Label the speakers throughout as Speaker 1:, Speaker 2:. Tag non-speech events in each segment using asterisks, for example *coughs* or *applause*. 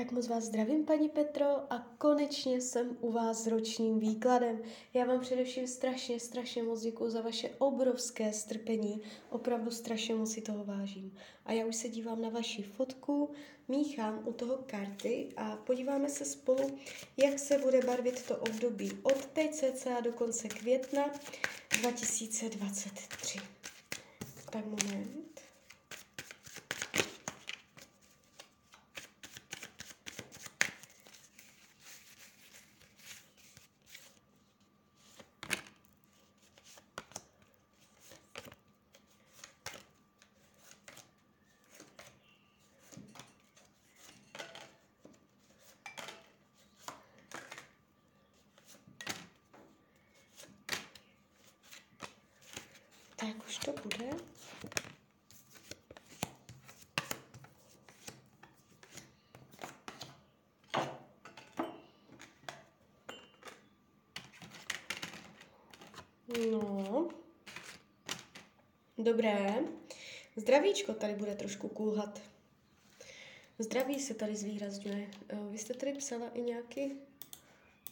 Speaker 1: Tak moc vás zdravím, paní Petro, a konečně jsem u vás s ročním výkladem. Já vám především strašně, strašně moc děkuji za vaše obrovské strpení. Opravdu strašně moc si toho vážím. A já už se dívám na vaši fotku, míchám u toho karty a podíváme se spolu, jak se bude barvit to období od teď cca do konce května 2023. Tak moment. Tak už to bude. No. Dobré. Zdravíčko tady bude trošku kulhat. Zdraví se tady zvýrazňuje. Eh, vy jste tady psala i nějaký,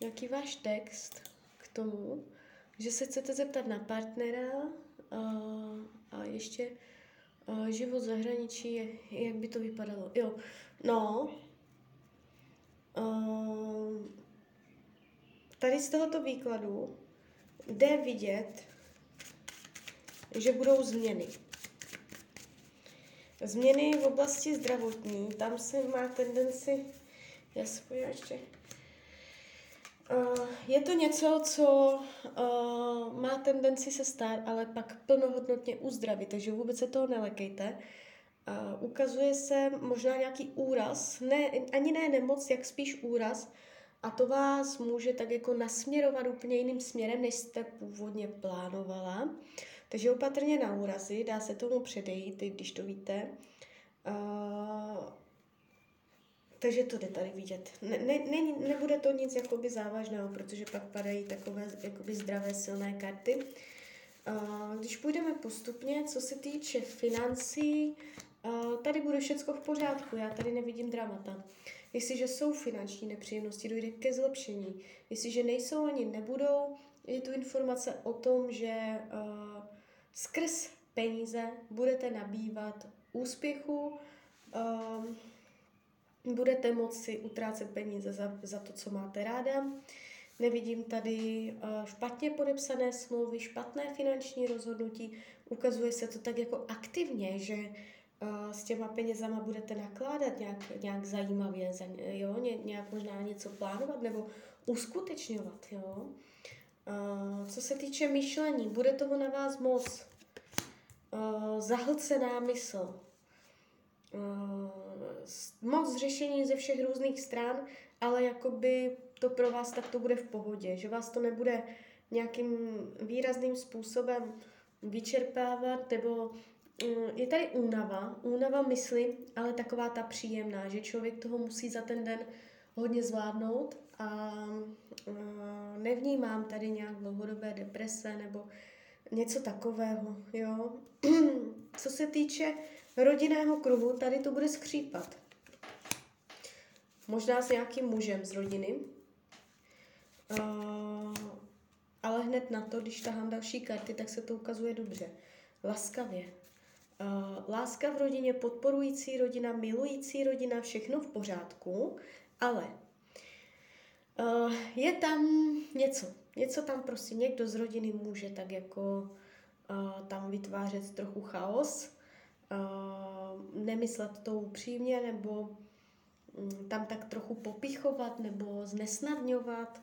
Speaker 1: nějaký váš text k tomu, že se chcete zeptat na partnera a, ještě život v zahraničí, jak by to vypadalo. Jo, no, tady z tohoto výkladu jde vidět, že budou změny. Změny v oblasti zdravotní, tam se má tendenci, já se ještě, je to něco, co uh, má tendenci se stát, ale pak plnohodnotně uzdravit, takže vůbec se toho nelekejte. Uh, ukazuje se možná nějaký úraz, ne, ani ne nemoc, jak spíš úraz, a to vás může tak jako nasměrovat úplně jiným směrem, než jste původně plánovala. Takže opatrně na úrazy, dá se tomu předejít, když to víte. Takže to jde tady vidět. Ne, ne, ne, nebude to nic jakoby závažného, protože pak padají takové jakoby zdravé, silné karty. Uh, když půjdeme postupně, co se týče financí, uh, tady bude všechno v pořádku, já tady nevidím dramata. Jestliže jsou finanční nepříjemnosti, dojde ke zlepšení. Jestliže nejsou ani nebudou, je tu informace o tom, že uh, skrz peníze budete nabývat úspěchu, budete moci utrácet peníze za, za to, co máte ráda. Nevidím tady uh, špatně podepsané smlouvy, špatné finanční rozhodnutí. Ukazuje se to tak jako aktivně, že uh, s těma penězama budete nakládat nějak, nějak zajímavě, jo? Ně, nějak možná něco plánovat nebo uskutečňovat. Jo? Uh, co se týče myšlení, bude toho na vás moc. Zahlcená mysl, moc řešení ze všech různých stran, ale jakoby to pro vás tak to bude v pohodě, že vás to nebude nějakým výrazným způsobem vyčerpávat, nebo uh, je tady únava, únava mysli, ale taková ta příjemná, že člověk toho musí za ten den hodně zvládnout a uh, nevnímám tady nějak dlouhodobé deprese nebo něco takového, jo. *clears throat* Co se týče rodinného kruhu, tady to bude skřípat. Možná s nějakým mužem z rodiny. Uh, ale hned na to, když tahám další karty, tak se to ukazuje dobře. Laskavě. Uh, láska v rodině, podporující rodina, milující rodina, všechno v pořádku, ale uh, je tam něco. Něco tam prostě někdo z rodiny může tak jako uh, tam vytvářet trochu chaos, uh, nemyslet to upřímně, nebo um, tam tak trochu popichovat, nebo znesnadňovat.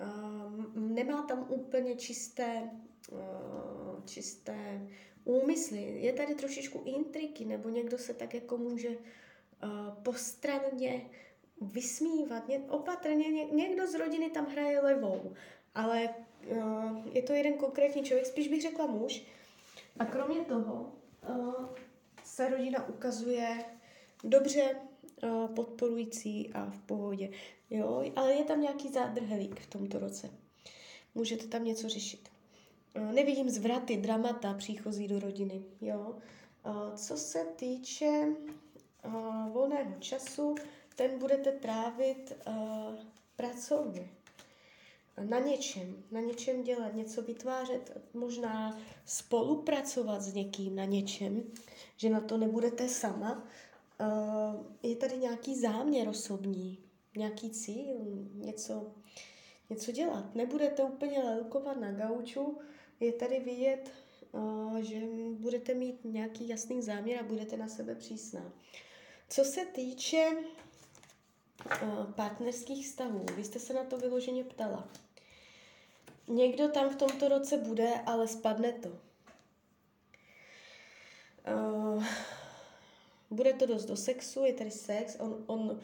Speaker 1: Uh, nemá tam úplně čisté, uh, čisté úmysly. Je tady trošičku intriky, nebo někdo se tak jako může postranně vysmívat. Ně, opatrně, ně, někdo z rodiny tam hraje levou, ale je to jeden konkrétní člověk, spíš bych řekla muž. A kromě toho se rodina ukazuje dobře uh, podporující a v pohodě. Jo? Ale je tam nějaký zádrhelík v tomto roce. Můžete tam něco řešit. Uh, nevidím zvraty, dramata příchozí do rodiny. Jo? Uh, co se týče volného času, ten budete trávit pracovně. Na něčem, na něčem dělat, něco vytvářet, možná spolupracovat s někým na něčem, že na to nebudete sama. Uh, je tady nějaký záměr osobní, nějaký cíl, něco, něco dělat. Nebudete úplně lelkovat na gauču, je tady vidět, uh, že budete mít nějaký jasný záměr a budete na sebe přísná. Co se týče uh, partnerských vztahů, vy jste se na to vyloženě ptala. Někdo tam v tomto roce bude, ale spadne to. Uh, bude to dost do sexu, je tady sex, on, on um,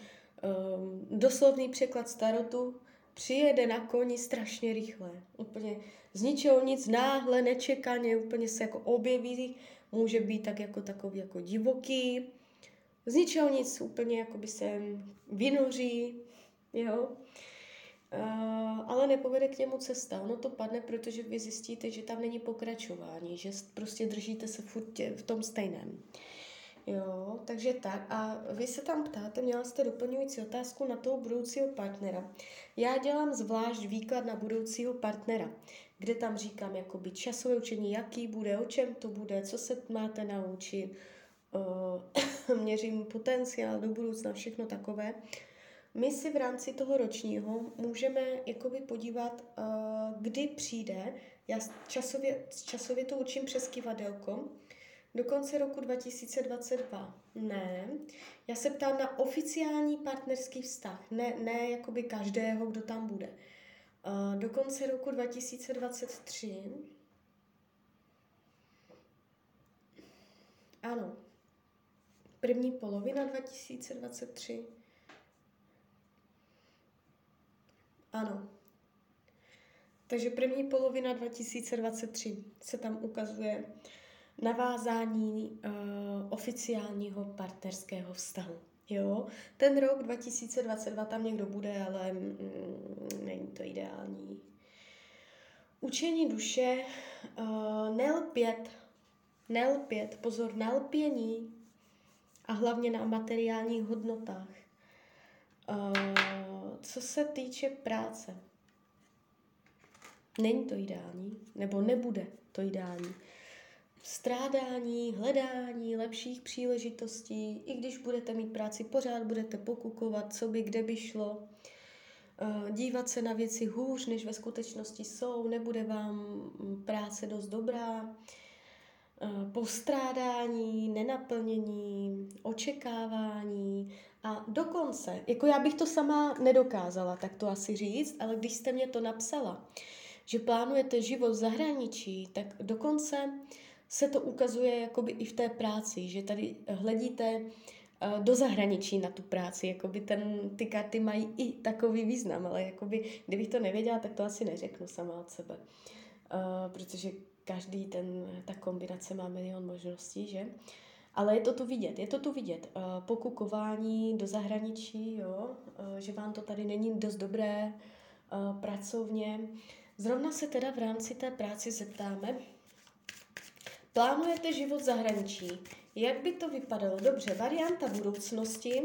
Speaker 1: doslovný překlad starotu, přijede na koni strašně rychle. Úplně z ničeho nic, náhle, nečekaně, úplně se jako objeví, může být tak jako takový jako divoký, z ničeho nic, úplně jako by se vynoří, jo. Ale nepovede k němu cesta. Ono to padne, protože vy zjistíte, že tam není pokračování, že prostě držíte se furt tě, v tom stejném. Jo, takže tak. A vy se tam ptáte, měla jste doplňující otázku na toho budoucího partnera. Já dělám zvlášť výklad na budoucího partnera, kde tam říkám jakoby časové učení, jaký bude, o čem to bude, co se máte naučit, *coughs* měřím potenciál do budoucna, všechno takové. My si v rámci toho ročního můžeme jakoby podívat, uh, kdy přijde, já časově, časově to učím přes kivadelko, do konce roku 2022. Ne. Já se ptám na oficiální partnerský vztah, ne, ne jakoby každého, kdo tam bude. Uh, do konce roku 2023. Ano. První polovina 2023. Ano. Takže první polovina 2023 se tam ukazuje navázání uh, oficiálního partnerského vztahu. Jo, ten rok 2022 tam někdo bude, ale mm, není to ideální. Učení duše, uh, nelpět, nelpět, pozor, nelpění a hlavně na materiálních hodnotách. Uh, co se týče práce, není to ideální, nebo nebude to ideální. Strádání, hledání lepších příležitostí, i když budete mít práci pořád, budete pokukovat, co by kde by šlo, eh, dívat se na věci hůř, než ve skutečnosti jsou, nebude vám práce dost dobrá, eh, postrádání, nenaplnění, očekávání a dokonce, jako já bych to sama nedokázala tak to asi říct, ale když jste mě to napsala, že plánujete život v zahraničí, tak dokonce se to ukazuje jakoby i v té práci, že tady hledíte eh, do zahraničí na tu práci, jakoby ten, ty karty mají i takový význam, ale jakoby, kdybych to nevěděla, tak to asi neřeknu sama od sebe, uh, protože každý ten, ta kombinace má milion možností, že? Ale je to tu vidět, je to tu vidět. Uh, pokukování do zahraničí, jo, uh, že vám to tady není dost dobré uh, pracovně. Zrovna se teda v rámci té práci zeptáme, Plánujete život v zahraničí. Jak by to vypadalo? Dobře, varianta budoucnosti,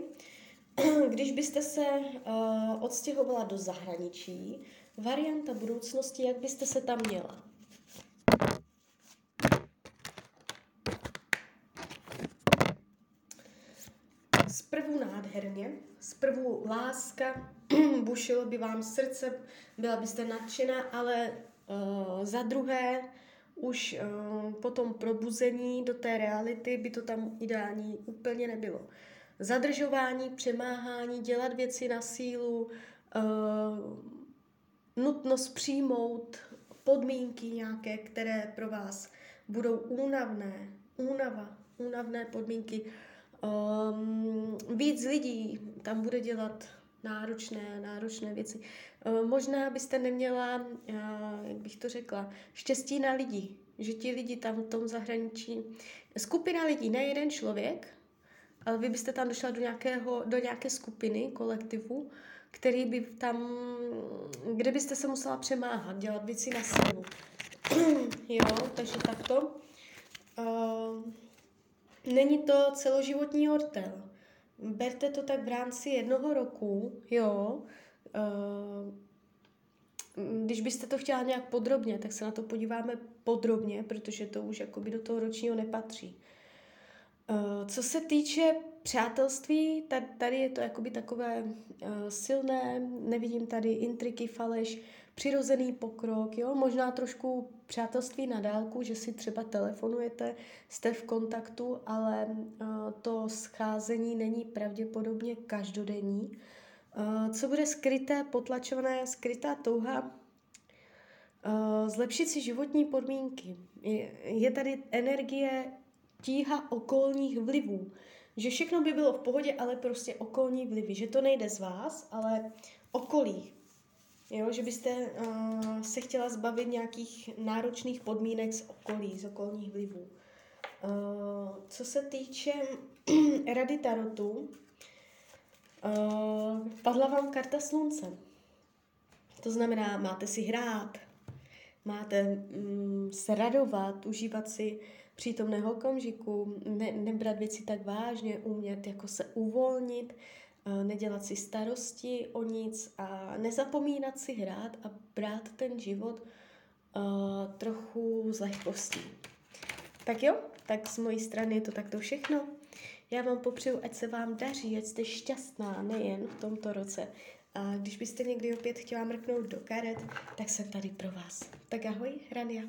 Speaker 1: *clears throat* když byste se odstěhovala do zahraničí, varianta budoucnosti, jak byste se tam měla? Zprvu nádherně, zprvu láska, *clears throat* bušilo by vám srdce, byla byste nadšená, ale uh, za druhé už uh, po tom probuzení do té reality by to tam ideální úplně nebylo. Zadržování, přemáhání, dělat věci na sílu, uh, nutnost přijmout podmínky nějaké, které pro vás budou únavné, únava, únavné podmínky. Um, víc lidí tam bude dělat náročné, náročné věci. Eh, možná byste neměla, eh, jak bych to řekla, štěstí na lidi, že ti lidi tam v tom zahraničí, skupina lidí, ne jeden člověk, ale vy byste tam došla do, nějakého, do nějaké skupiny, kolektivu, který by tam, kde byste se musela přemáhat, dělat věci na sílu. *clears throat* jo, takže takto. Uh, není to celoživotní hotel berte to tak v rámci jednoho roku, jo. Uh, když byste to chtěla nějak podrobně, tak se na to podíváme podrobně, protože to už jakoby do toho ročního nepatří. Uh, co se týče přátelství, tady je to jakoby takové uh, silné, nevidím tady intriky, faleš, přirozený pokrok, jo, možná trošku přátelství na dálku, že si třeba telefonujete, jste v kontaktu, ale uh, to scházení není pravděpodobně každodenní. Uh, co bude skryté, potlačované, skrytá touha uh, zlepšit si životní podmínky. Je, je tady energie tíha okolních vlivů. Že všechno by bylo v pohodě, ale prostě okolní vlivy. Že to nejde z vás, ale okolí. Jo, že byste uh, se chtěla zbavit nějakých náročných podmínek z okolí, z okolních vlivů. Uh, co se týče *clears throat* rady tarotu, uh, padla vám karta slunce. To znamená, máte si hrát, máte um, se radovat, užívat si přítomného okamžiku, ne, nebrat věci tak vážně, umět jako se uvolnit, nedělat si starosti o nic a nezapomínat si hrát a brát ten život uh, trochu z lehkostí. Tak jo, tak z mojí strany je to takto všechno. Já vám popřeju, ať se vám daří, ať jste šťastná nejen v tomto roce. A když byste někdy opět chtěla mrknout do karet, tak jsem tady pro vás. Tak ahoj, Rania.